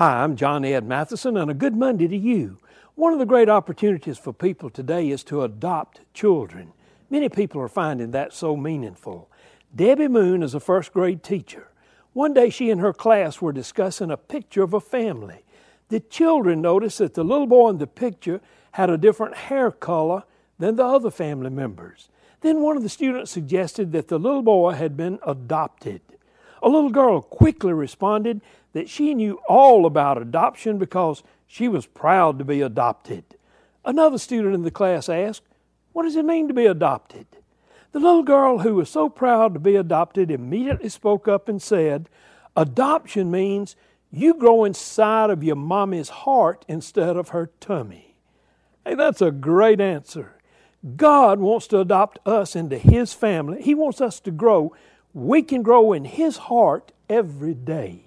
Hi, I'm John Ed Mathison, and a good Monday to you. One of the great opportunities for people today is to adopt children. Many people are finding that so meaningful. Debbie Moon is a first grade teacher. One day she and her class were discussing a picture of a family. The children noticed that the little boy in the picture had a different hair color than the other family members. Then one of the students suggested that the little boy had been adopted. A little girl quickly responded that she knew all about adoption because she was proud to be adopted. Another student in the class asked, What does it mean to be adopted? The little girl who was so proud to be adopted immediately spoke up and said, Adoption means you grow inside of your mommy's heart instead of her tummy. Hey, that's a great answer. God wants to adopt us into His family. He wants us to grow. We can grow in His heart every day.